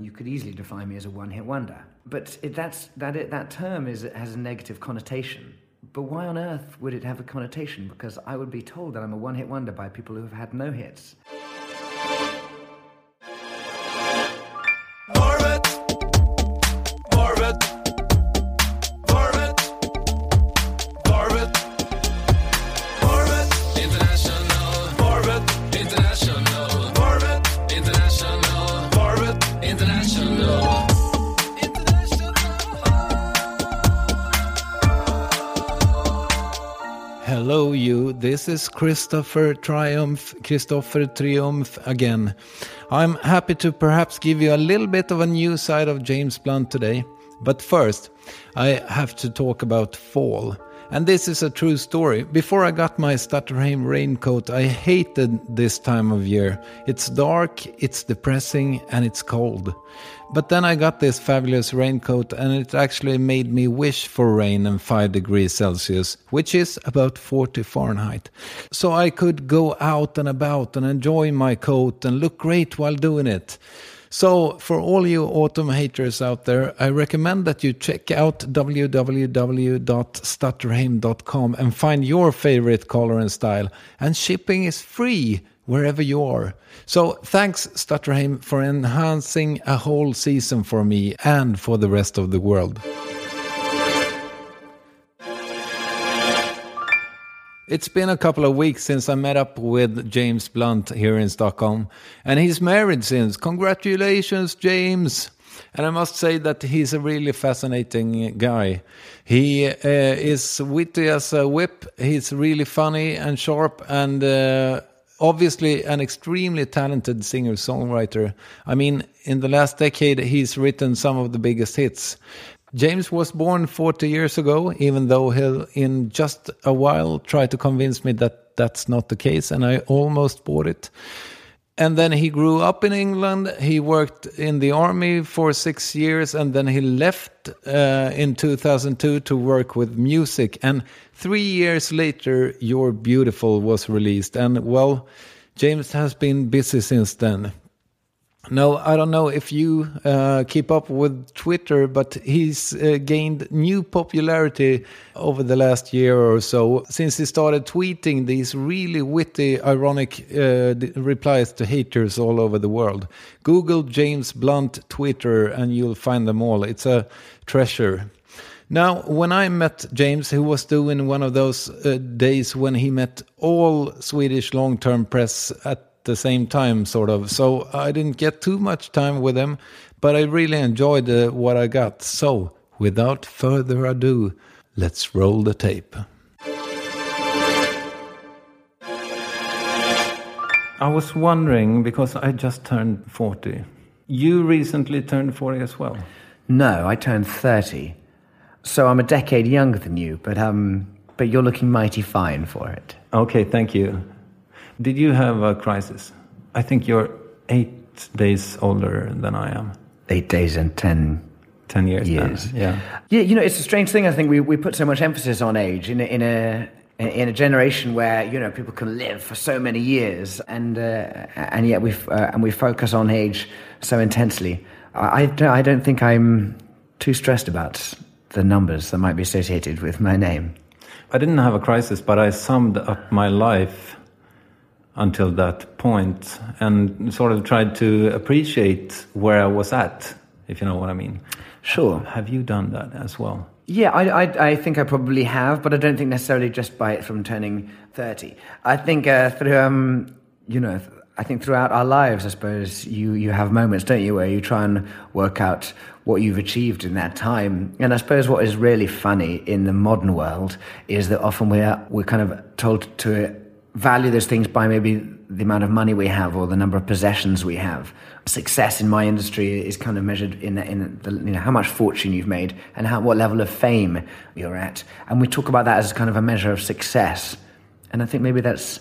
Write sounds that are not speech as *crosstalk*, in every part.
You could easily define me as a one-hit wonder. But it, that's, that, it, that term is, has a negative connotation. But why on earth would it have a connotation? Because I would be told that I'm a one-hit wonder by people who have had no hits. You. This is Christopher Triumph, Christopher Triumph again. I'm happy to perhaps give you a little bit of a new side of James Blunt today. But first, I have to talk about fall. And this is a true story. Before I got my Stutterheim raincoat, I hated this time of year. It's dark, it's depressing, and it's cold. But then I got this fabulous raincoat, and it actually made me wish for rain and 5 degrees Celsius, which is about 40 Fahrenheit. So I could go out and about and enjoy my coat and look great while doing it. So, for all you autumn haters out there, I recommend that you check out www.stutterheim.com and find your favorite color and style. And shipping is free wherever you are. So, thanks, Stutterheim, for enhancing a whole season for me and for the rest of the world. It's been a couple of weeks since I met up with James Blunt here in Stockholm, and he's married since. Congratulations, James! And I must say that he's a really fascinating guy. He uh, is witty as a whip, he's really funny and sharp, and uh, obviously an extremely talented singer songwriter. I mean, in the last decade, he's written some of the biggest hits. James was born 40 years ago, even though he'll in just a while try to convince me that that's not the case, and I almost bought it. And then he grew up in England. He worked in the army for six years, and then he left uh, in 2002 to work with music. And three years later, You're Beautiful was released. And well, James has been busy since then. No, I don't know if you uh, keep up with Twitter, but he's uh, gained new popularity over the last year or so since he started tweeting these really witty, ironic uh, replies to haters all over the world. Google James Blunt Twitter and you'll find them all. It's a treasure. Now, when I met James, he was doing one of those uh, days when he met all Swedish long term press at the same time, sort of. So I didn't get too much time with him, but I really enjoyed uh, what I got. So without further ado, let's roll the tape. I was wondering because I just turned 40. You recently turned 40 as well. No, I turned 30. So I'm a decade younger than you, but, um, but you're looking mighty fine for it. Okay, thank you. Did you have a crisis? I think you're eight days older than I am. Eight days and ten 10 years. years. Yeah. Yeah, you know, it's a strange thing. I think we, we put so much emphasis on age in a, in a in a generation where you know people can live for so many years, and uh, and yet we uh, and we focus on age so intensely. I I don't think I'm too stressed about the numbers that might be associated with my name. I didn't have a crisis, but I summed up my life until that point and sort of tried to appreciate where I was at, if you know what I mean. Sure. Have you done that as well? Yeah, I, I, I think I probably have, but I don't think necessarily just by it from turning 30. I think uh, through, um, you know, I think throughout our lives, I suppose, you, you have moments, don't you, where you try and work out what you've achieved in that time. And I suppose what is really funny in the modern world is that often we're, we're kind of told to value those things by maybe the amount of money we have or the number of possessions we have. Success in my industry is kind of measured in, in the, you know, how much fortune you've made and how, what level of fame you're at. And we talk about that as kind of a measure of success. And I think maybe that's,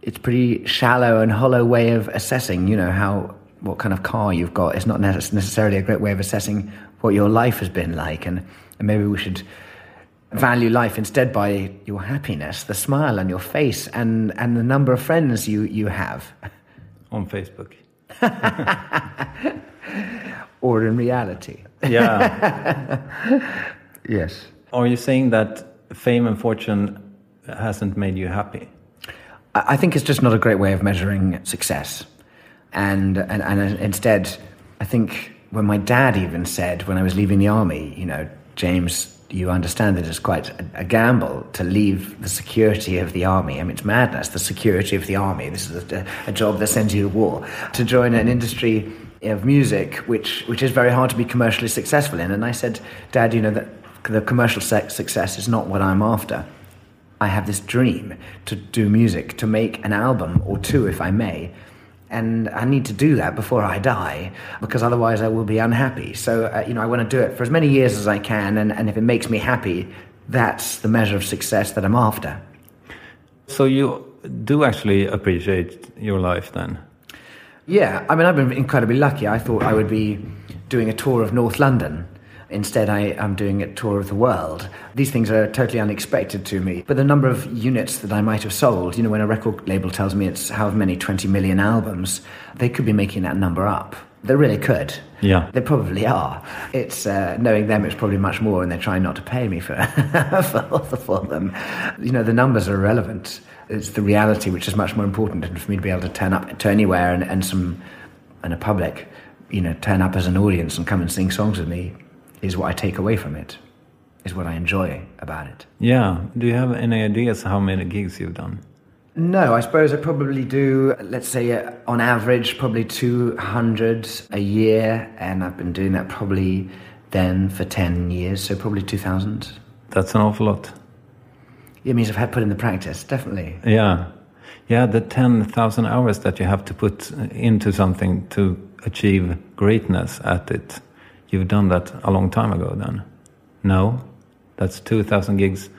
it's pretty shallow and hollow way of assessing, you know, how, what kind of car you've got. It's not necessarily a great way of assessing what your life has been like. And, and maybe we should value life instead by your happiness, the smile on your face, and, and the number of friends you, you have. *laughs* On Facebook. *laughs* or in reality. Yeah. *laughs* Yes. Are you saying that fame and fortune hasn't made you happy? I think it's just not a great way of measuring success. And, and, and uh, instead, I think when my dad even said when I was leaving the army, you know, James, you understand that it's quite a, gamble to leave the security of the army. I mean, it's madness, the security of the army. This is a, a job that sends you to war. To join an industry of music, which, which is very hard to be commercially successful in. And I said, Dad, you know, that the commercial success is not what I'm after. I have this dream to do music, to make an album or two, if I may. And I need to do that before I die, because otherwise I will be unhappy. So, uh, you know, I want to do it for as many years as I can, and, and if it makes me happy, that's the measure of success that I'm after. So you do actually appreciate your life then? Yeah, I mean, I've been incredibly lucky. I thought I would be doing a tour of North London. Instead, I am doing a tour of the world. These things are totally unexpected to me. But the number of units that I might have sold, you know, when a record label tells me it's how many 20 million albums, they could be making that number up. They really could. Yeah. They probably are. It's uh, knowing them, it's probably much more, and they're trying not to pay me for, *laughs* for, for them. You know, the numbers are irrelevant. It's the reality which is much more important, and for me to be able to turn up to anywhere and, and some and a public, you know, turn up as an audience and come and sing songs with me is what I take away from it. Is what I enjoy about it. Yeah. Do you have any ideas how many gigs you've done? No, I suppose I probably do, let's say, uh, on average, probably 200 a year, and I've been doing that probably then for 10 years, so probably 2,000. That's an awful lot. It means I've had put in the practice, definitely. Yeah. Yeah, the 10,000 hours that you have to put into something to achieve greatness at it. You've done that a long time ago then. No? That's 2,000 gigs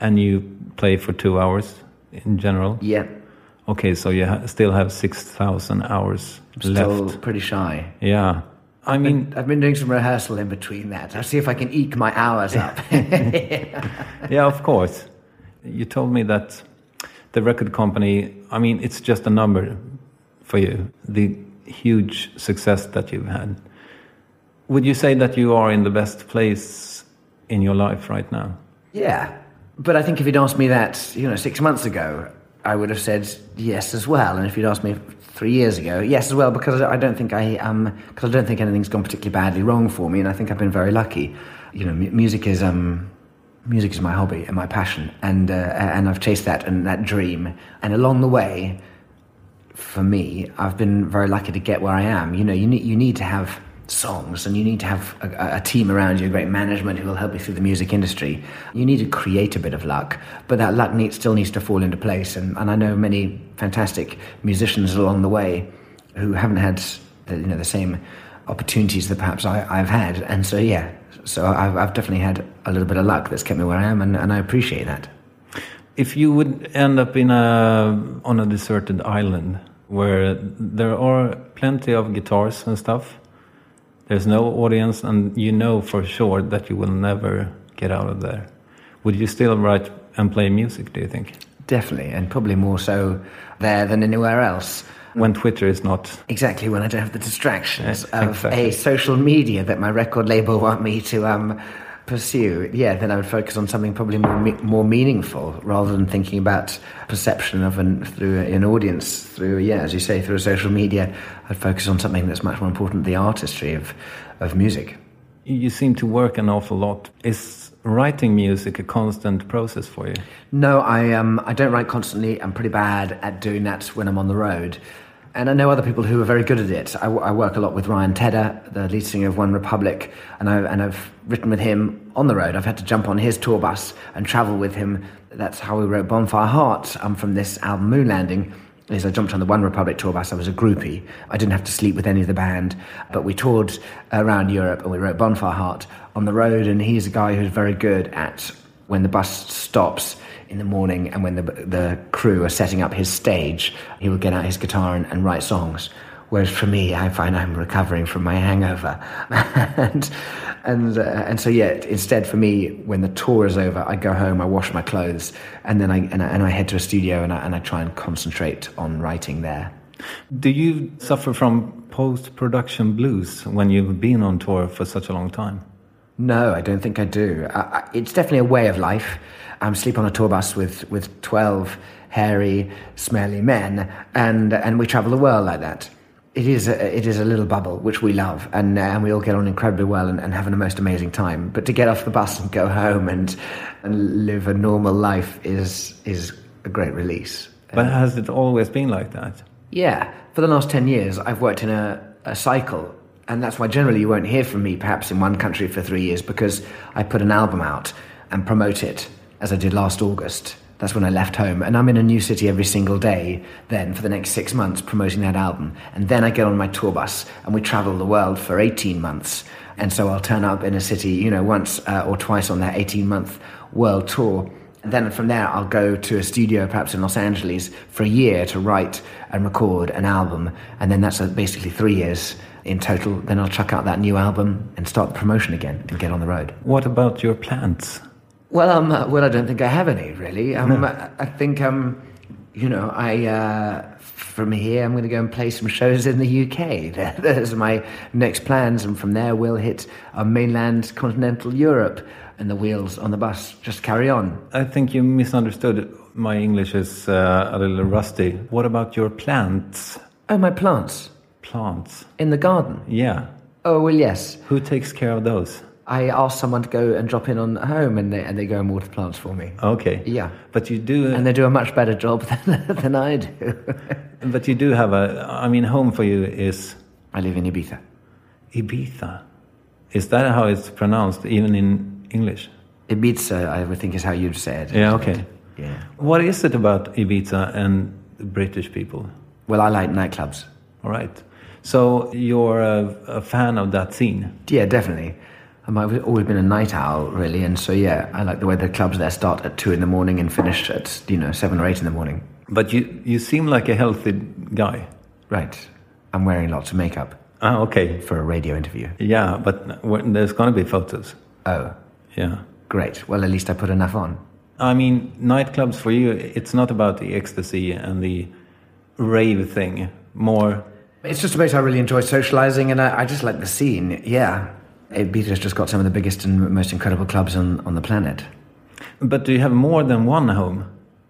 and you play for two hours in general? Yeah, Okay, so you ha- still have 6,000 hours still left. pretty shy. Yeah. I mean, I've been doing some rehearsal in between that. I'll see if I can eke my hours up. *laughs* *laughs* yeah, of course. You told me that the record company, I mean, it's just a number for you, the huge success that you've had. Would you say that you are in the best place in your life right now? Yeah, but I think if you'd asked me that, you know, six months ago, I would have said yes as well. And if you'd asked me three years ago, yes as well, because I don't think I um, because I don't think anything's gone particularly badly wrong for me, and I think I've been very lucky. You know, mu- music is um, music is my hobby and my passion, and uh, and I've chased that and that dream, and along the way, for me, I've been very lucky to get where I am. You know, you need you need to have songs and you need to have a, a team around you, a great management who will help you through the music industry. You need to create a bit of luck, but that luck needs, still needs to fall into place. And, and I know many fantastic musicians along the way who haven't had the, you know the same opportunities that perhaps I, I've had. And so yeah, so I've, I've definitely had a little bit of luck that's kept me where I am, and, and I appreciate that. If you would end up in a on a deserted island where there are plenty of guitars and stuff, there's no audience, and you know for sure that you will never get out of there, would you still write and play music? Do you think? Definitely, and probably more so there than anywhere else. When Twitter is not Exactly when I don't have the distractions Yeah, of exactly. a social media that my record label want me to um, pursue. Yeah, then I would focus on something probably more me- more meaningful rather than thinking about perception of an through an audience through yeah, as you say, through social media. I'd focus on something that's much more important: the artistry of of music. You seem to work an awful lot. Is writing music a constant process for you? No, I um I don't write constantly. I'm pretty bad at doing that when I'm on the road. And I know other people who are very good at it. I work a lot with Ryan Tedder, the lead singer of OneRepublic, and, I, and I've written with him on the road. I've had to jump on his tour bus and travel with him. That's how we wrote Bonfire Heart um, from this album Moon Landing. Is I jumped on the OneRepublic tour bus. I was a groupie. I didn't have to sleep with any of the band, but we toured around Europe and we wrote Bonfire Heart on the road. And he's a guy who's very good at when the bus stops in the morning and when the, the crew are setting up his stage, he will get out his guitar and, and write songs. Whereas for me, I find I'm recovering from my hangover. *laughs* and and, uh, and so, yeah, instead for me, when the tour is over, I go home, I wash my clothes, and then I, and I, and I head to a studio and I, and I try and concentrate on writing there. Do you suffer from post production blues when you've been on tour for such a long time? No, I don't think I do. I, I, it's definitely a way of life. I'm sleep on a tour bus with, with 12 hairy, smelly men, and, and we travel the world like that. It is, a, it is a little bubble, which we love, and, and we all get on incredibly well and, and have a most amazing time. But to get off the bus and go home and, and live a normal life is, is a great release. But has it always been like that? Yeah, for the last 10 years, I've worked in a, a cycle. And that's why generally you won't hear from me perhaps in one country for three years because I put an album out and promote it as I did last August. That's when I left home. And I'm in a new city every single day then for the next six months promoting that album. And then I get on my tour bus and we travel the world for 18 months. And so I'll turn up in a city, you know, once uh, or twice on that 18 month world tour. And then from there, I'll go to a studio, perhaps in Los Angeles, for a year to write and record an album. And then that's uh, basically three years in total. Then I'll chuck out that new album and start the promotion again and get on the road. What about your plants? Well, um, uh, well, I don't think I have any really. Um, I, I think, um, you know, I uh, from here I'm going to go and play some shows in the UK. There- *laughs* There's my next plans, and from there we'll hit uh, mainland continental Europe, and the wheels on the bus just carry on. I think you misunderstood. My English is uh, a little rusty. What about your plants? Oh, my plants Plants. in the garden. Yeah. Oh well, yes. Who takes care of those? I asked someone to go and drop in on home, and they and they go and water plants for me. Okay. Yeah. But you do. Uh, and they do a much better job *laughs* than, than I do. *laughs* but you do have a. I mean, home for you is I live in Ibiza. Ibiza. Is that how it's pronounced, even in English? Ibiza, I would think, is how you'd say it. Yeah. Okay. Yeah. What is it about Ibiza and British people? Well, I like nightclubs. All right. So you're a, a fan of that scene. Yeah, definitely. I've always been a night owl, really, and so yeah, I like the way the clubs there start at two in the morning and finish at you know seven or eight in the morning. But you you seem like a healthy guy. Right. I'm wearing lots of makeup Ah, okay. for a radio interview. Yeah, but there's going to be photos. Oh, Yeah. great. Well, at least I put enough on. I mean, nightclubs for you, it's not about the ecstasy and the rave thing. More, It's just a place I really enjoy socializing, and I, I just like the scene. Yeah, Ibiza's just got some of the biggest and most incredible clubs on, on the planet. but do you have more than one home?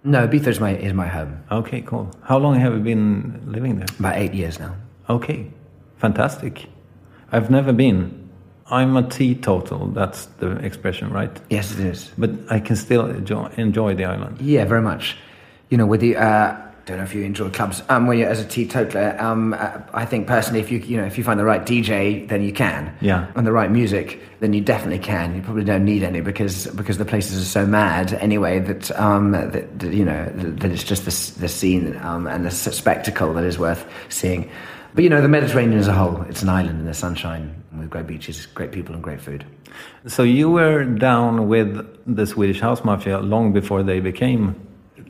No, Ibiza is my is my home. Okay, cool. How long have you been living there? About eight years now. Okay, fantastic. I've never been. I'm a teetotal. That's the expression, right? Yes, it is. But I can still enjoy, enjoy the island. Yeah, very much. You know, with the uh, don't know if you enjoy clubs. Um, when you're as a teetotaler, um, uh, I think personally, if you you know if you find the right DJ, then you can. Yeah. And the right music, then you definitely can. You probably don't need any because because the places are so mad anyway that um that, that you know that, that it's just the the scene um and the spectacle that is worth seeing. But you know, the Mediterranean as a whole, it's an island in the sunshine with great beaches, great people, and great food. So you were down with the Swedish House Mafia long before they became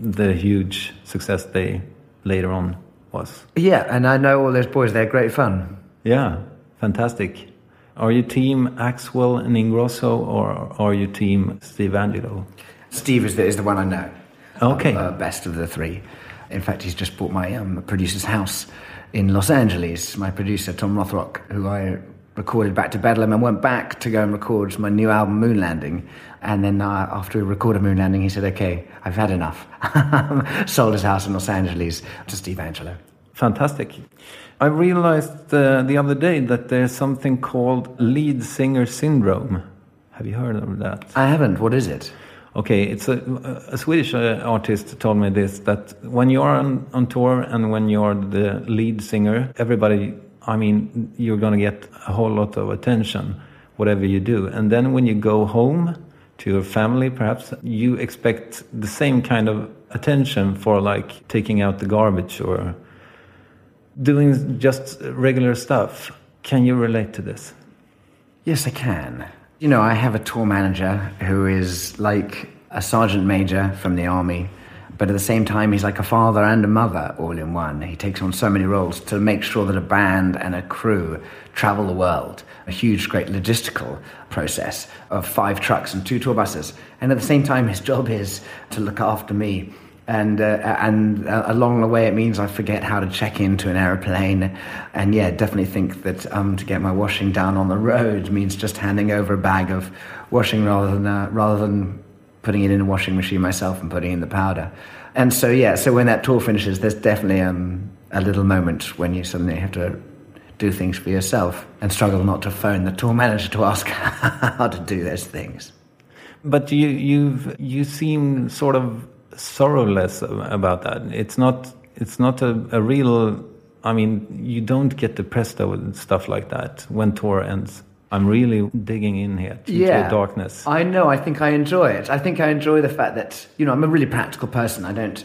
the huge success they later on was. Yeah, and I know all those boys. They're great fun. Yeah, fantastic. Are you team Axwell and Ingrosso or are you team Steve Angello? Steve is the, is the one I know. Okay. Uh, best of the three. In fact, he's just bought my um, producer's house in Los Angeles. My producer, Tom Rothrock, who I recorded back to Bedlam and went back to go and record my new album, Moon Landing. And then uh, after we recorded Moon Landing, he said, okay, I've had enough. *laughs* Sold his house in Los Angeles to Steve Angello. Fantastic. I realized uh, the other day that there's something called lead singer syndrome. Have you heard of that? I haven't. What is it? Okay, it's a, a Swedish uh, artist told me this that when you're on, on tour and when you're the lead singer, everybody, I mean, you're going to get a whole lot of attention, whatever you do. And then when you go home to your family, perhaps you expect the same kind of attention for like taking out the garbage or doing just regular stuff. Can you relate to this? Yes, I can. You know, I have a tour manager who is like a sergeant major from the army, but at the same time, he's like a father and a mother all in one. He takes on so many roles to make sure that a band and a crew travel the world. A huge, great logistical process of five trucks and two tour buses. And at the same time, his job is to look after me and uh, and uh, along the way it means I forget how to check into an aeroplane, and yeah, definitely think that um, to get my washing down on the road means just handing over a bag of washing rather than uh, rather than putting it in a washing machine myself and putting in the powder. And so yeah, so when that tour finishes, there's definitely um, a little moment when you suddenly have to do things for yourself and struggle not to phone the tour manager to ask *laughs* how to do those things. But you you've you seem sort of sorrowless about that. It's not it's not a, a real. I mean, you don't get depressed over stuff like that when tour ends. I'm really digging in here into the darkness. I know. I think I enjoy it. I think I enjoy the fact that you know I'm a really practical person. I don't,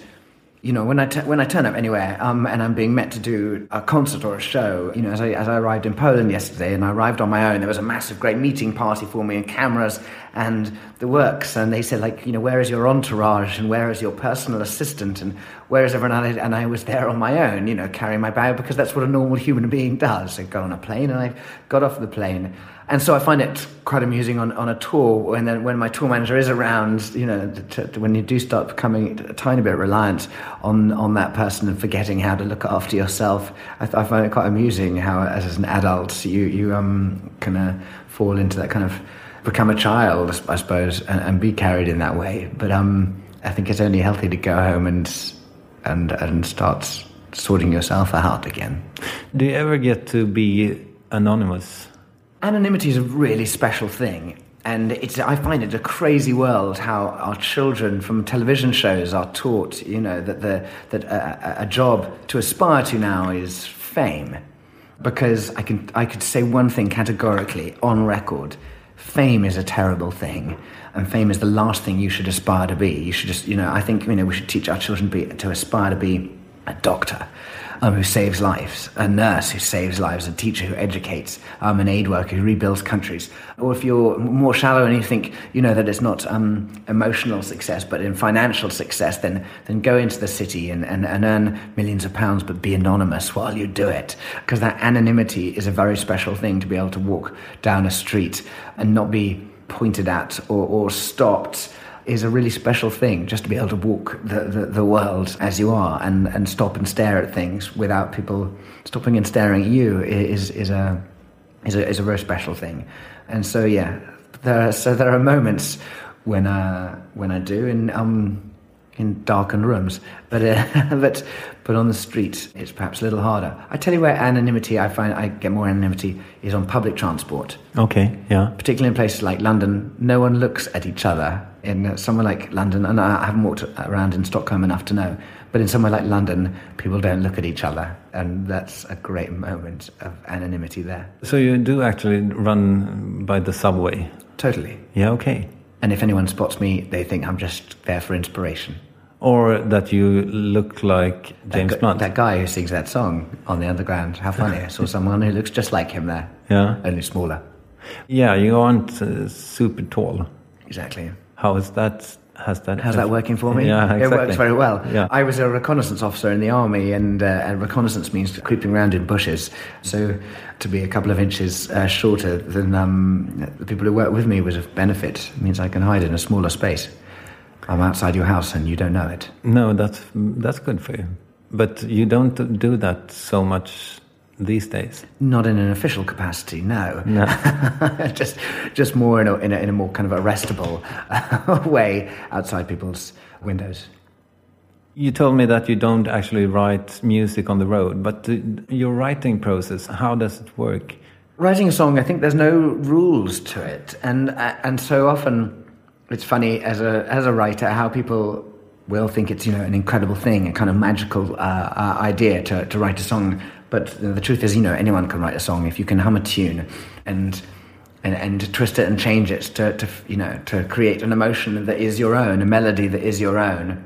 you know, when I t- when I turn up anywhere um, and I'm being met to do a concert or a show. You know, as I as I arrived in Poland yesterday and I arrived on my own, there was a massive, great meeting party for me and cameras and the works. And they said like, you know, where is your entourage and where is your personal assistant and where is everyone? And I, was there on my own, you know, carrying my bag because that's what a normal human being does. I got on a plane and I got off the plane. And so I find it quite amusing on, on a tour when then when my tour manager is around, you know, to, to, when you do start becoming a tiny bit reliant on, on that person and forgetting how to look after yourself. I, I find it quite amusing how, as an adult, you you um kind of fall into that kind of become a child, I suppose, and, and be carried in that way. But um, I think it's only healthy to go home and and and start sorting yourself out again. Do you ever get to be anonymous? Anonymity is a really special thing. And it's, I find it a crazy world how our children from television shows are taught, you know, that, the, that a, a job to aspire to now is fame. Because I, can, I could say one thing categorically on record fame is a terrible thing. And fame is the last thing you should aspire to be. You should just, you know, I think, you know, we should teach our children to, be, to aspire to be a doctor, um, who saves lives, a nurse who saves lives, a teacher who educates, um, an aid worker who rebuilds countries. Or if you're more shallow and you think, you know, that it's not um, emotional success, but in financial success, then, then go into the city and, and, and earn millions of pounds, but be anonymous while you do it. Because that anonymity is a very special thing to be able to walk down a street and not be pointed at or, or stopped is a really special thing just to be able to walk the, the, the, world as you are and, and stop and stare at things without people stopping and staring at you is, is, a, is, a, is a very special thing. And so, yeah, there are, so there are moments when, uh, when I do And um, in darkened rooms, but, uh, *laughs* but, but on the streets it's perhaps a little harder. I tell you where anonymity, I find I get more anonymity, is on public transport. Okay, yeah. Particularly in places like London, no one looks at each other in somewhere like London, and I haven't walked around in Stockholm enough to know, but in somewhere like London, people don't look at each other, and that's a great moment of anonymity there. So you do actually run by the subway? Totally. Yeah, okay. And if anyone spots me, they think I'm just there for inspiration. Or that you look like James that, Blunt. That guy who sings that song on the underground. How funny. I saw someone who looks just like him there. Yeah. Only smaller. Yeah, you aren't uh, super tall. Exactly. How is that? Has that? How's that working for me? *laughs* Yeah, exactly. It works very well. Yeah. I was a reconnaissance officer in the army, and, uh, and reconnaissance means creeping around in bushes. So to be a couple of inches uh, shorter than um, the people who work with me was of benefit. It means I can hide in a smaller space. I'm outside your house, and you don't know it. No, that's that's good for you. But you don't do that so much these days. Not in an official capacity, no. No. *laughs* just, just more in a, in a, in a more kind of arrestable *laughs* way outside people's windows. You told me that you don't actually write music on the road, but your writing process, how does it work? Writing a song, I think there's no rules to it, and uh, and so often it's funny as a as a writer how people will think it's you know an incredible thing, a kind of magical uh, uh, idea to, to write a song. But the truth is, you know, anyone can write a song if you can hum a tune and and, and twist it and change it to, to you know to create an emotion that is your own, a melody that is your own,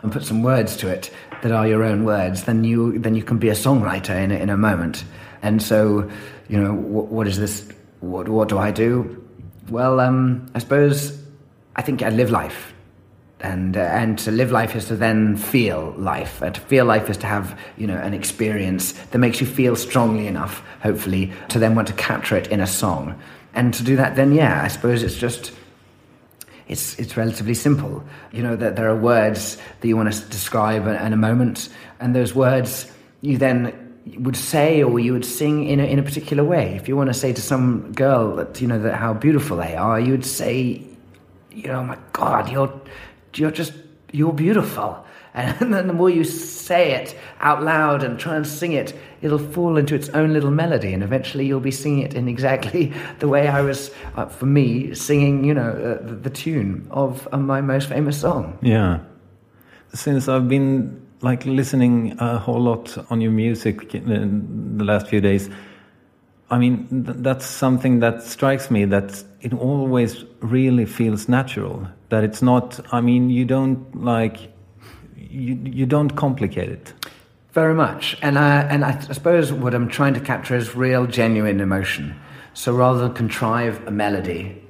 and put some words to it that are your own words. Then you then you can be a songwriter in a, in a moment. And so, you know, what, what is this? What what do I do? Well, um, I suppose I think I live life and uh, and to live life is to then feel life. And to feel life is to have you know an experience that makes you feel strongly enough, hopefully, to then want to capture it in a song. And to do that, then yeah, I suppose it's just it's it's relatively simple. You know that there are words that you want to describe in, a moment, and those words you then would say or you would sing in a, in a particular way. If you want to say to some girl that you know that how beautiful they are, you would say, you know, my God, you're you're just you're beautiful. *laughs* And then the more you say it out loud and try and sing it, it'll fall into its own little melody, and eventually you'll be singing it in exactly *laughs* the way I was, uh, for me, singing, you know, uh, the, the, tune of uh, my most famous song. Yeah. Since I've been like listening a whole lot on your music in the last few days, I mean, th that's something that strikes me that it always really feels natural. That it's not, I mean, you don't like, you, you don't complicate it. Very much. And I, and I suppose what I'm trying to capture is real, genuine emotion. So rather than contrive a melody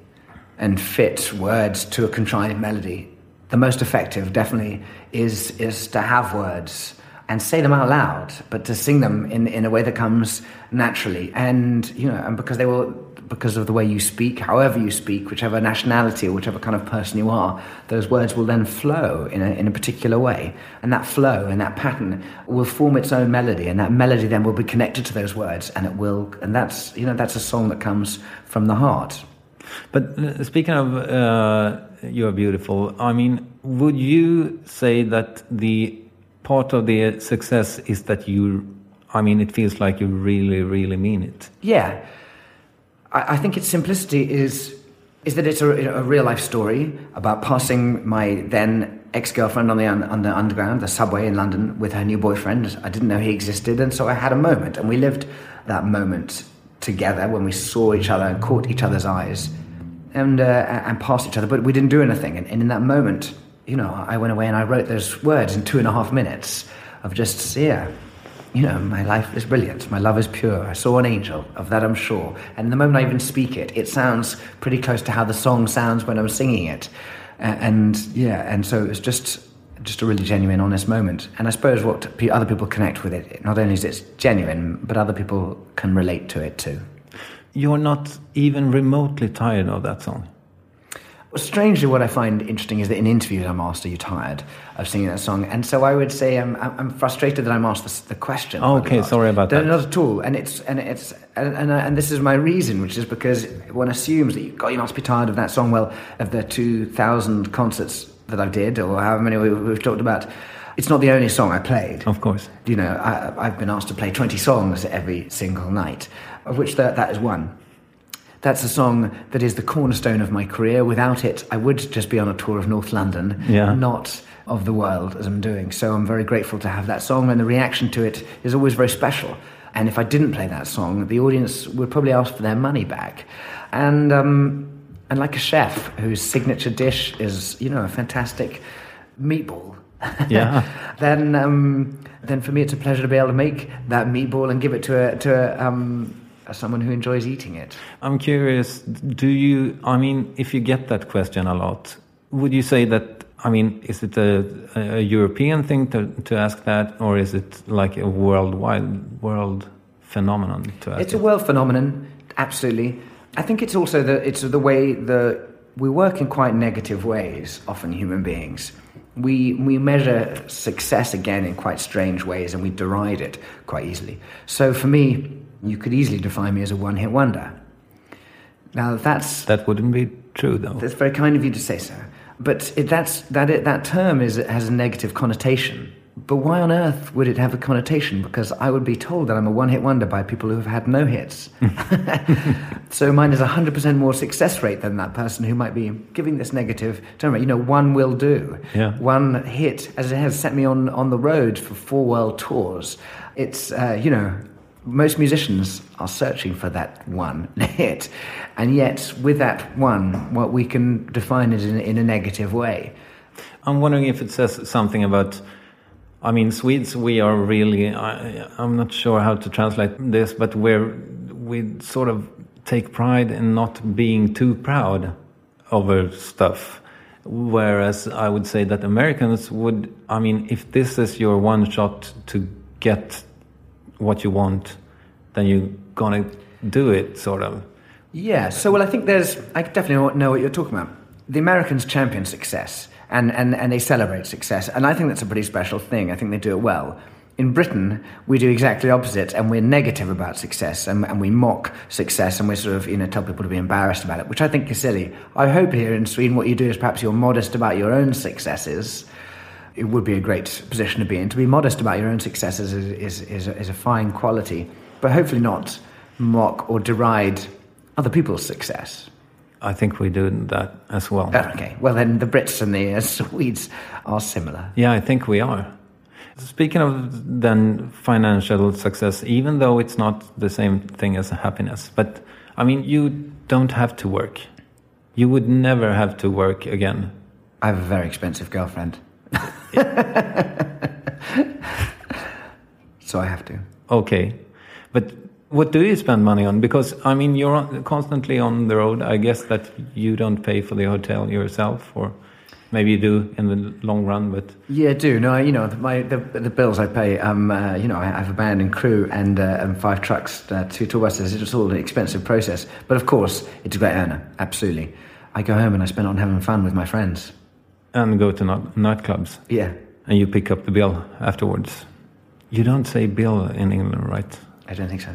and fit words to a contrived melody, the most effective definitely is, is to have words and say them out loud, but to sing them in, in a way that comes naturally. And, you know, and because they will, because of the way you speak, however you speak, whichever nationality or whichever kind of person you are, those words will then flow in a, in a particular way. And that flow and that pattern will form its own melody. And that melody then will be connected to those words. And it will, and that's, you know, that's a song that comes from the heart. But uh, speaking of uh, You Are Beautiful, I mean, would you say that the part of the success is that you I mean, it feels like you really, really mean it. Yeah, I, I think its simplicity is is that it's a, a, real life story about passing my then ex girlfriend on the on the underground, the subway in London, with her new boyfriend. I didn't know he existed, and so I had a moment, and we lived that moment together when we saw each other and caught each other's eyes, and uh, and passed each other, but we didn't do anything. And, and in that moment, you know, I went away and I wrote those words in two and a half minutes of just yeah you know, my life is brilliant. My love is pure. I saw an angel, of that I'm sure. And the moment I even speak it, it sounds pretty close to how the song sounds when I'm singing it. and yeah, and so it's just just a really genuine, honest moment. And I suppose what other people connect with it, not only is it genuine, but other people can relate to it too. You're not even remotely tired of that song. Well, strangely, what I find interesting is that in interviews I'm asked, "Are you tired of singing that song?" And so I would say um, I'm, I'm frustrated that I'm asked the, the question. Oh, okay, sorry about that. Not at all. And it's and it's and, and, and this is my reason, which is because one assumes that you, God, you must be tired of that song. Well, of the two thousand concerts that I did, or however many we, we've talked about. It's not the only song I played. Of course. You know, I, have been asked to play 20 songs every single night, of which that, that is one. That's a song that is the cornerstone of my career. Without it, I would just be on a tour of North London, yeah. not of the world as I'm doing. So I'm very grateful to have that song, and the reaction to it is always very special. And if I didn't play that song, the audience would probably ask for their money back. And um, and like a chef whose signature dish is, you know, a fantastic meatball. *laughs* Yeah. then um, then for me, it's a pleasure to be able to make that meatball and give it to a to a um, as someone who enjoys eating it. I'm curious, do you, I mean, if you get that question a lot, would you say that, I mean, is it a, a European thing to, to ask that, or is it like a worldwide, world phenomenon to ask It's a world phenomenon, absolutely. I think it's also the, it's the way that we work in quite negative ways, often human beings. We, we measure success again in quite strange ways and we deride it quite easily. So for me, you could easily define me as a one-hit wonder. Now that's that wouldn't be true, though. That's very kind of you to say so. But it, that's that it, that term is has a negative connotation But why on earth would it have a connotation? Because I would be told that I'm a one hit wonder by people who have had no hits. *laughs* so mine is a 100% more success rate than that person who might be giving this negative. Don't you know, one will do. Yeah. One hit, as it has set me on, on the road for four world tours. It's, uh, you know, most musicians are searching for that one *laughs* hit. And yet, with that one, what we can define it in, in a negative way. I'm wondering if it says something about. I mean, Swedes, we are really. I, I'm not sure how to translate this, but we're we sort of take pride in not being too proud over stuff. Whereas I would say that Americans would. I mean, if this is your one shot to get what you want, then you're gonna do it, sort of. Yeah, so well, I think there's. I definitely know what you're talking about. The Americans champion success and, and, and they celebrate success, and I think that's a pretty special thing. I think they do it well. In Britain, we do exactly opposite, and we're negative about success, and, and we mock success, and we sort of, you know, tell people to be embarrassed about it, which I think is silly. I hope here in Sweden, what you do is perhaps you're modest about your own successes. It would be a great position to be in. To be modest about your own successes is, is, is, a, is a fine quality, but hopefully not mock or deride other people's success. I think we do that as well. Oh, okay, well then the Brits and the uh, *laughs* Swedes are similar. Yeah, I think we are. Speaking of then financial success, even though it's not the same thing as happiness, but I mean, you don't have to work. You would never have to work again. I have a very expensive girlfriend. *laughs* so I have to. Okay. But what do you spend money on? Because, I mean, you're constantly on the road. I guess that you don't pay for the hotel yourself, or maybe you do in the long run, but Yeah, I do. No, I- you know, my the, the bills I pay. Um, uh, you know, I have a band and crew and, uh, and five trucks, uh, two tour buses. It's all an expensive process, but of course, it's a great earner. Absolutely. I go home and I spend it on having fun with my friends. And go to night- nightclubs Yeah, and you pick up the bill afterwards. You don't say bill in England, right? I don't think so.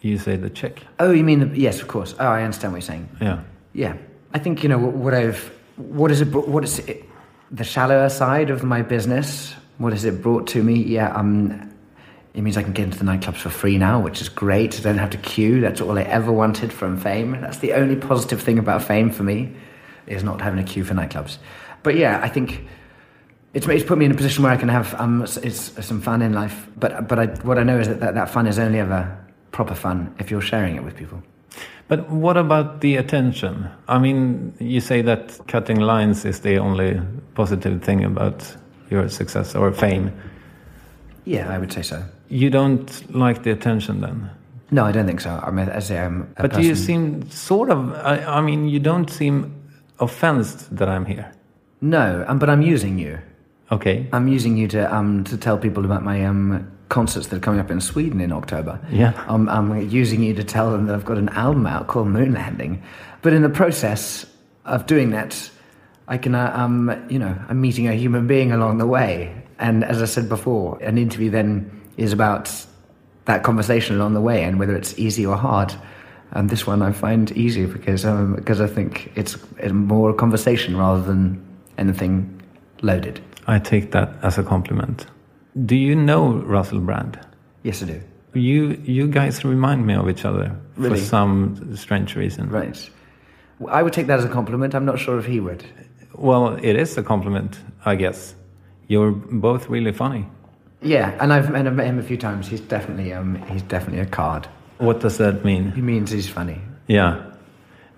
You say the check. Oh, you mean the, yes, of course. Oh, I understand what you're saying. Yeah. Yeah, I think you know what, what I've what is it what is it, the shallower side of my business. What has it brought to me? Yeah, um, it means I can get into the nightclubs for free now, which is great. I don't have to queue. That's all I ever wanted from fame. That's the only positive thing about fame for me, is not having a queue for nightclubs. But yeah, I think it's, it's put me in a position where I can have um, s- it's, some fun in life. But but I, what I know is that, that that fun is only ever proper fun if you're sharing it with people. But what about the attention? I mean, you say that cutting lines is the only positive thing about your success or fame. Yeah, I would say so. You don't like the attention then? No, I don't think so. I mean, as I am. But person, you seem sort of, I, I mean, you don't seem offensed that I'm here. No, um, but I'm using you. Okay. I'm using you to um to tell people about my um concerts that are coming up in Sweden in October. Yeah. I'm I'm using you to tell them that I've got an album out called Moon Landing, but in the process of doing that, I can uh, um you know I'm meeting a human being along the way, and as I said before, an interview then is about that conversation along the way and whether it's easy or hard. And this one I find easy because um, because I think it's, it's more a conversation rather than anything loaded. I take that as a compliment. Do you know Russell Brand? Yes, I do. You, you guys remind me of each other Really? for some strange reason. Right. I would take that as a compliment. I'm not sure if he would. Well, it is a compliment, I guess. You're both really funny. Yeah, and I've, and I've met him a few times. He's definitely um, he's definitely a card. What does that mean? He means he's funny. Yeah.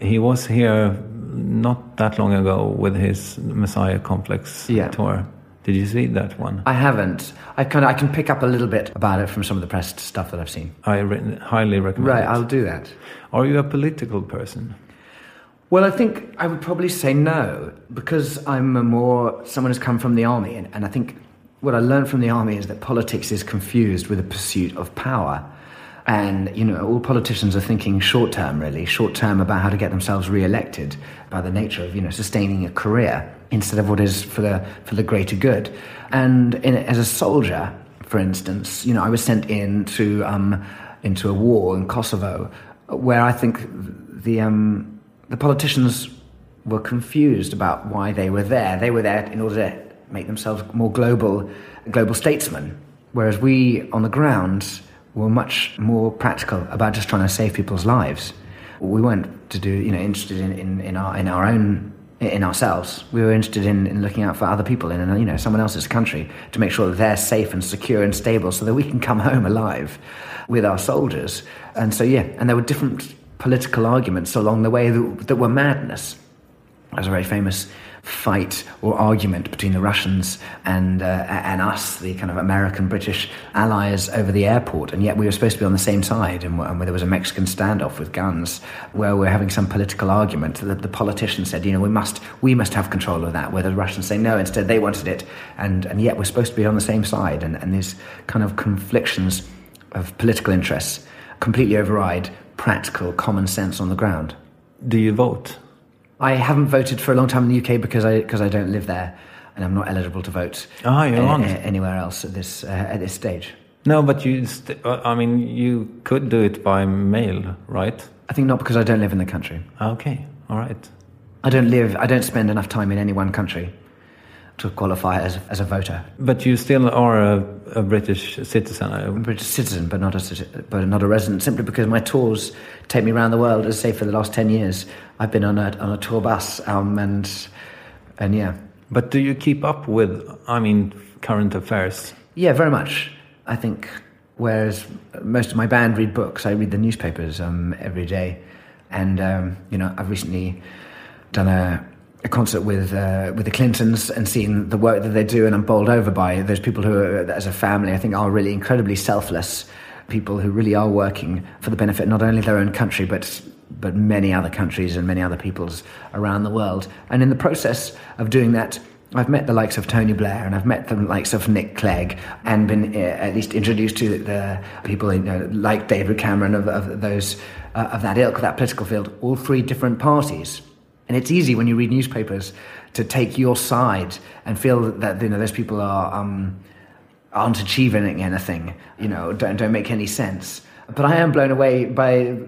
He was here not that long ago with his Messiah Complex Yeah. tour. Did you see that one? I haven't. I kind of I can pick up a little bit about it from some of the press stuff that I've seen. I re- highly recommend Right, it. I'll do that. Are you a political person? Well, I think I would probably say no because I'm a more someone who's come from the army, and, and I think what I learned from the army is that politics is confused with a pursuit of power. And, you know, all politicians are thinking short term, really, short term about how to get themselves re elected by the nature of, you know, sustaining a career instead of what is for the, for the greater good. And in, as a soldier, for instance, you know, I was sent in to, um, into a war in Kosovo where I think the, um, the politicians were confused about why they were there. They were there in order to make themselves more global, global statesmen. Whereas we on the ground were much more practical about just trying to save people's lives. We weren't to do, you know, interested in, in, in our in our own in ourselves. We were interested in, in looking out for other people in you know someone else's country to make sure that they're safe and secure and stable, so that we can come *laughs* home alive with our soldiers. And so yeah, and there were different political arguments along the way that, that were madness. There's a very famous fight or argument between the Russians and uh, and us, the kind of American British allies, over the airport, and yet we were supposed to be on the same side, and, and there was a Mexican standoff with guns, where we we're having some political argument. that the politicians said, you know, we must we must have control of that, where the Russians say no, instead they wanted it, and and yet we're supposed to be on the same side, and, and these kind of conflictions of political interests completely override practical common sense on the ground. Do you vote? I haven't voted for a long time in the UK because I because I don't live there, and I'm not eligible to vote Ah, you're on. anywhere else at this uh, at this stage. No, but you. St- uh, I mean, you could do it by mail, right? I think not because I don't live in the country. Okay, all right. I don't live. I don't spend enough time in any one country to qualify as as a voter. But you still are a, a British citizen. I'm a British citizen, but not a but not a resident. Simply because my tours take me around the world. As I say, for the last ten years, I've been on a on a tour bus, um, and and yeah, But do you keep up with, I mean, current affairs? Yeah, very much. I think whereas most of my band read books, I read the newspapers um, every day. And um, you know, I've recently done a, a concert with uh, with the Clintons and seeing the work that they do, and I'm bowled over by those people who, are, as a family, I think are really incredibly selfless people who really are working for the benefit not only of their own country but but many other countries and many other peoples around the world. And in the process of doing that, I've met the likes of Tony Blair and I've met the likes of Nick Clegg and been uh, at least introduced to the people you know, like David Cameron of, of those uh, of that ilk, that political field, all three different parties. And it's easy when you read newspapers to take your side and feel that you know those people are um, aren't achieving anything, you know, don't don't make any sense. But I am blown away by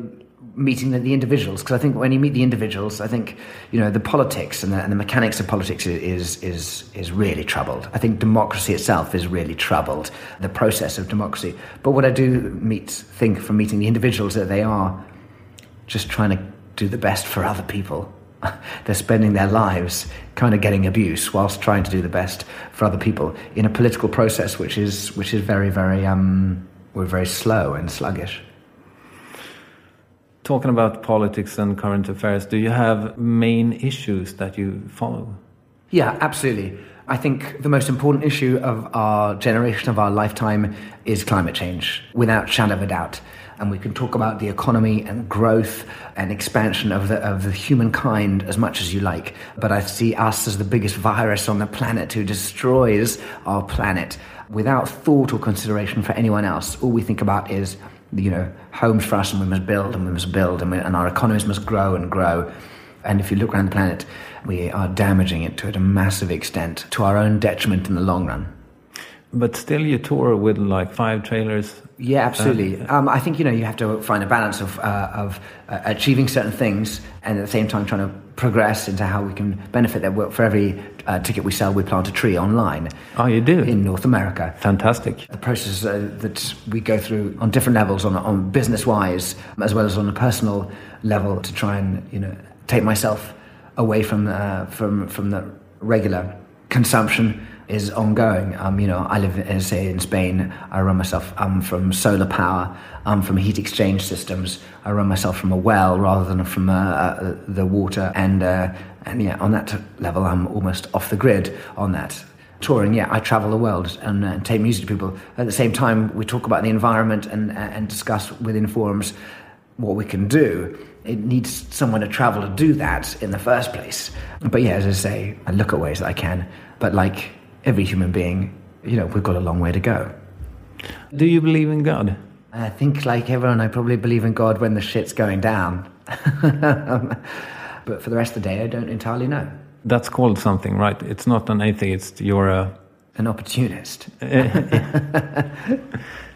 meeting the, the individuals because I think when you meet the individuals, I think you know the politics and the, and the mechanics of politics is is is really troubled. I think democracy itself is really troubled, the process of democracy. But what I do meet think from meeting the individuals that they are just trying to do the best for other people. *laughs* They're spending their lives kind of getting abuse whilst trying to do the best for other people in a political process which is which is very very um we're very slow and sluggish. Talking about politics and current affairs, do you have main issues that you follow? Yeah, absolutely. I think the most important issue of our generation, of our lifetime, is climate change, without shadow of a doubt. And we can talk about the economy and growth and expansion of the, of the humankind as much as you like. But I see us as the biggest virus on the planet who destroys our planet without thought or consideration for anyone else. All we think about is, you know, homes for us and we must build and we must build and, we, and our economies must grow and grow. And if you look around the planet, we are damaging it to a massive extent, to our own detriment in the long run. But still, you tour with like five trailers. Yeah, absolutely. Um, I think you know you have to find a balance of uh, of uh, achieving certain things and at the same time trying to progress into how we can benefit that. work. For every uh, ticket we sell, we plant a tree online Oh, you do? in North America. Fantastic. the process uh, that we go through on different levels, on, on business wise, as well as on a personal level, to try and you know take myself away from uh, from from the regular consumption is ongoing. Um, you know, I live, as I say, in Spain. I run myself um, from solar power, um, from heat exchange systems. I run myself from a well rather than from uh, uh, the water. And uh, and yeah, on that level, I'm almost off the grid on that touring, yeah, I travel the world and, uh, take music to people. At the same time, we talk about the environment and, and discuss within forums what we can do. It needs someone to travel to do that in the first place. But yeah, as I say, I look at ways that I can. But like every human being, you know, we've got a long way to go. Do you believe in God? I think, like everyone, I probably believe in God when the shit's going down. *laughs* but for the rest of the day, I don't entirely know. That's called something, right? It's not an atheist. You're a. An opportunist. *laughs*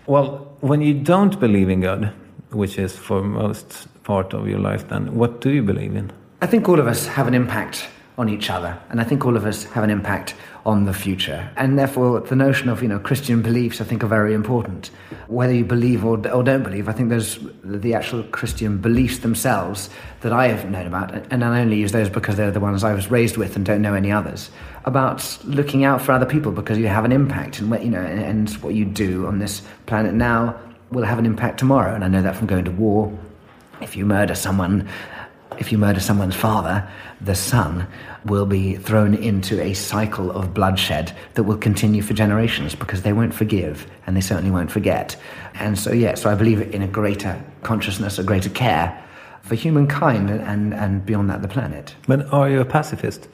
Well, when you don't believe in God, which is for most part of your life, then what do you believe in? I think all of us have an impact on each other. And I think all of us have an impact on the future. And therefore, the notion of, you know, Christian beliefs, I think, are very important. Whether you believe or, or don't believe, I think there's the actual Christian beliefs themselves that I have known about, and I only use those because they're the ones I was raised with and don't know any others, about looking out for other people because you have an impact and, you know, and what you do on this planet now will have an impact tomorrow. And I know that from going to war. If you murder someone, if you murder someone's father, the son will be thrown into a cycle of bloodshed that will continue for generations because they won't forgive and they certainly won't forget. And so, yeah, so I believe in a greater consciousness, a greater care for humankind and, and beyond that, the planet. But are you a pacifist?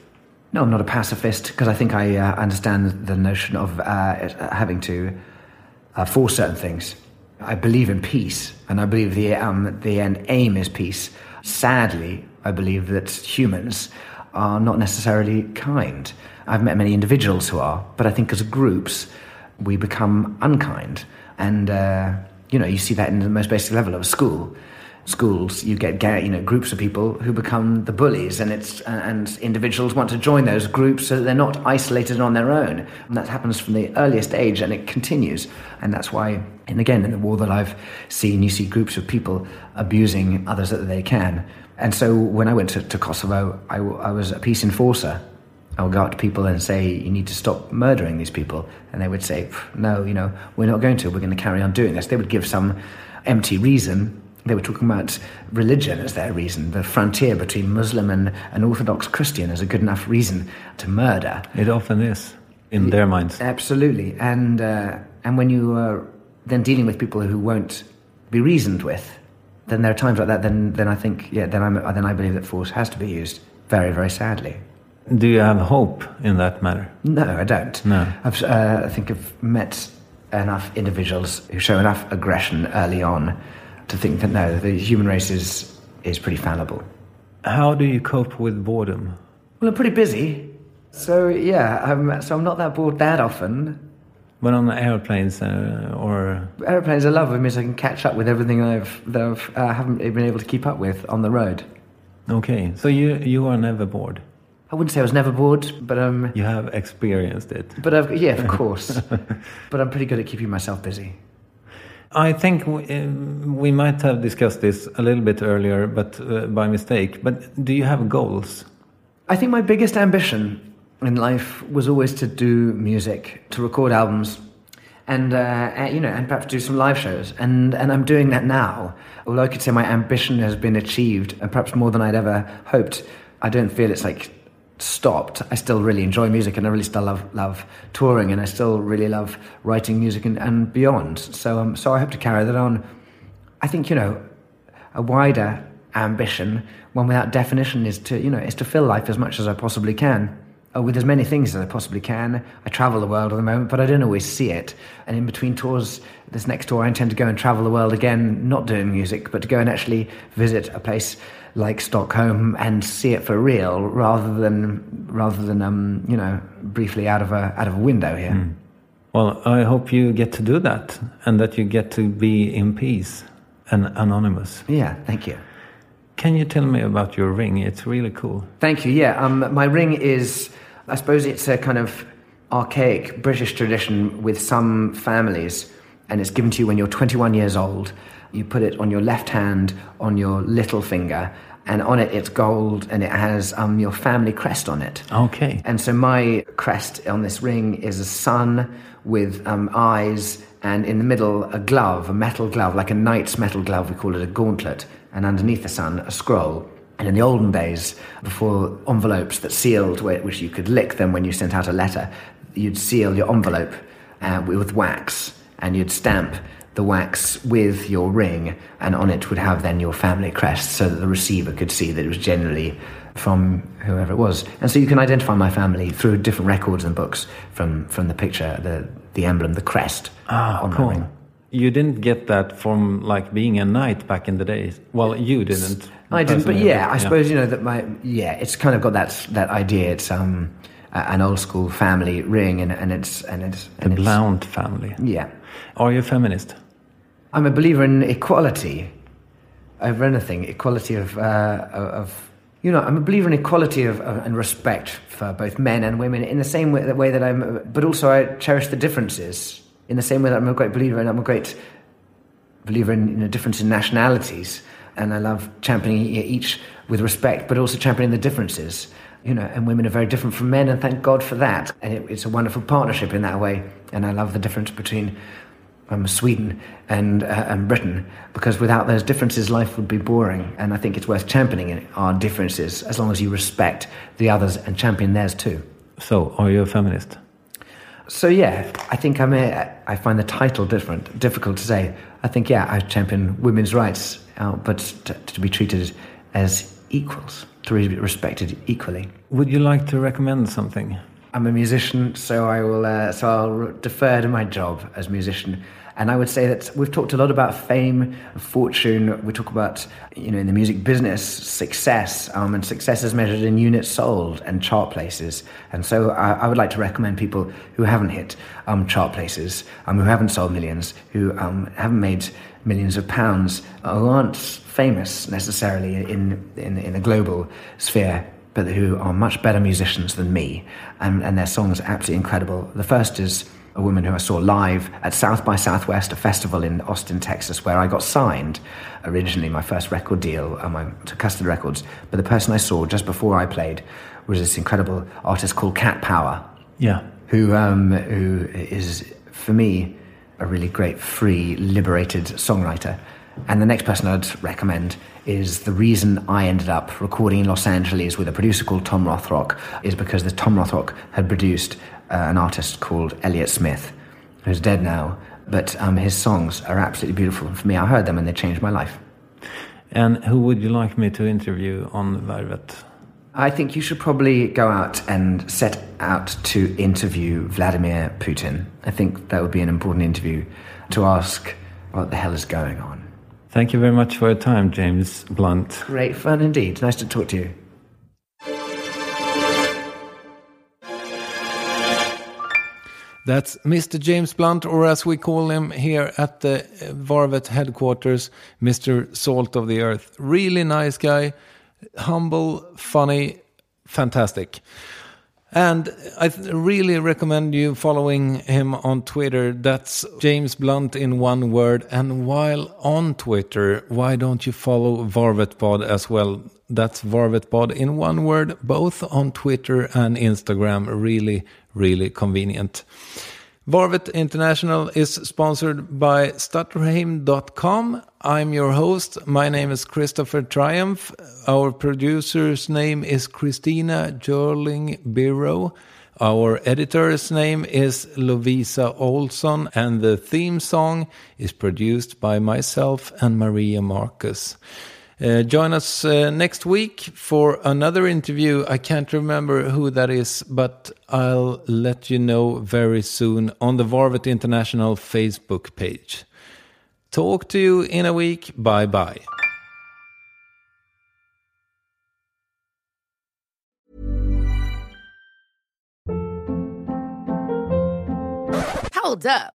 No, I'm not a pacifist because I think I uh, understand the notion of uh, having to uh, force certain things. I believe in peace, and I believe the um, the end aim is peace. Sadly, I believe that humans are not necessarily kind. I've met many individuals who are, but I think as groups we become unkind, and uh, you know you see that in the most basic level of a school schools, you get you know groups of people who become the bullies, and it's and individuals want to join those groups so they're not isolated on their own. And that happens from the earliest age, and it continues. And that's why, and again, in the war that I've seen, you see groups of people abusing others that they can. And so when I went to, to Kosovo, I was a peace enforcer. I would go out to people and say, "You need to stop murdering these people," and they would say, "No, you know, we're not going to. We're going to carry on doing this." They would give some empty reason. They were talking about religion as their reason. The frontier between Muslim and, and Orthodox Christian is a good enough reason to murder. It often is in their minds. Absolutely, and uh, and when you are then dealing with people who won't be reasoned with, then there are times like that. Then then I think yeah, then I then I believe that force has to be used. Very very sadly. Do you have hope in that matter? No, I don't. No. I've, uh, I think I've met enough individuals who show enough aggression early on to think that no, the human race is is pretty fallible. How do you cope with boredom? Well, I'm pretty busy, so yeah, I'm, so I'm not that bored that often. When on the airplanes uh, or Aeroplanes are lovely because I can catch up with everything I've that I've, uh, haven't been able to keep up with on the road. okay, so you you are never bored. I wouldn't say I was never bored, but um, You have experienced it. but I've, yeah, of *laughs* course. but I'm pretty good at keeping myself busy. I think we, um, we might have discussed this a little bit earlier, but uh, by mistake. But do you have goals? I think my biggest ambition in life was always to do music, to record albums, and uh, uh, you know, and perhaps do some live shows. And and I'm doing that now. Although I could say my ambition has been achieved, and perhaps more than I'd ever hoped. I don't feel it's like stopped. I still really enjoy music, and I really still love love touring, and I still really love writing music and, and beyond. So um, so I hope to carry that on. I think you know a wider ambition, one without definition, is to you know is to fill life as much as I possibly can, uh, with as many things as I possibly can. I travel the world at the moment, but I don't always see it. And in between tours, this next tour, I intend to go and travel the world again, not doing music, but to go and actually visit a place like Stockholm and see it for real, rather than rather than um, you know briefly out of a out of a window here. Well, I hope you get to do that and that you get to be in peace and anonymous. Yeah, thank you. Can you tell me about your ring? It's really cool. Thank you. Yeah, um, my ring is, I suppose it's a kind of archaic British tradition with some families, and it's given to you when you're 21 years old. You put it on your left hand, on your little finger, and on it it's gold, and it has um, your family crest on it. Okay. And so my crest on this ring is a sun with um, eyes, and in the middle a glove, a metal glove, like a knight's metal glove. We call it a gauntlet, and underneath the sun a scroll. And in the olden days, before envelopes that sealed, wh- which you could lick them when you sent out a letter, you'd seal your envelope uh, with wax, and you'd stamp the wax with your ring, and on it would have then your family crest, so that the receiver could see that it was generally from whoever it was. And so you can identify my family through different records and books from, from the picture, the, the emblem, the crest Ah, on my cool. ring. You didn't get that from like being a knight back in the days. Well, you didn't. I didn't, but yeah, I suppose you know that my yeah, it's kind of got that that idea. It's um an old school family ring, and, and it's and it's The and it's, Blount family. yeah. Are you a feminist? I'm a believer in equality over anything, equality of uh, of you know, I'm a believer in equality of, and respect for both men and women in the same way, the way that I'm, but also I cherish the differences in the same way that I'm a great believer and I'm a great believer in you know, difference in nationalities. And I love championing each with respect, but also championing the differences. You know, and women are very different from men, and thank God for that. And it, it's a wonderful partnership in that way. And I love the difference between um, Sweden and, uh, and Britain because without those differences, life would be boring. And I think it's worth championing our differences as long as you respect the others and champion theirs too. So, are you a feminist? So yeah, I think I'm a, I find the title different, difficult to say. I think yeah, I champion women's rights, uh, but to, to be treated as equals, to be respected equally. Would you like to recommend something? I'm a musician, so I will. Uh, so I'll defer to my job as musician. And I would say that we've talked a lot about fame, fortune. We talk about, you know, in the music business, success, um, and success is measured in units sold and chart places. And so I, I would like to recommend people who haven't hit um, chart places, um, who haven't sold millions, who um, haven't made millions of pounds, who aren't famous necessarily in, in, in a global sphere, but who are much better musicians than me. And, and their songs are absolutely incredible. The first is a woman who I saw live at South by Southwest, a festival in Austin, Texas, where I got signed originally, my first record deal um, to Custard Records. But the person I saw just before I played was this incredible artist called Cat Power. Yeah. Who, um, who is, for me, a really great, free, liberated songwriter. And the next person I'd recommend is the reason I ended up recording in Los Angeles with a producer called Tom Rothrock is because the Tom Rothrock had produced uh, an artist called Elliott Smith, who's dead now. But um, his songs are absolutely beautiful. For me, I heard them and they changed my life. And who would you like me to interview on Varvet? I think you should probably go out and set out to interview Vladimir Putin. I think that would be an important interview to ask what the hell is going on. Thank you very much for your time, James Blunt. Great fun indeed. Nice to talk to you. That's Mr. James Blunt, or as we call him here at the uh, Varvet headquarters, Mr. Salt of the Earth. Really nice guy, humble, funny, fantastic. And I really recommend you following him on Twitter. That's James Blunt in one word. And while on Twitter, why don't you follow VarvetPod as well? That's VarvetPod in one word, both on Twitter and Instagram. Really, really convenient. Varvet International is sponsored by Stutterheim.com. I'm your host. My name is Kristoffer Triumf. Our producer's name is Christina Jörling Biro. Our editor's name is Lovisa Olson, and the theme song is produced by myself and Maria Marcus. Uh, join us uh, next week for another interview. I can't remember who that is, but I'll let you know very soon on the Varvet International Facebook page. Talk to you in a week. Bye bye. Hold up.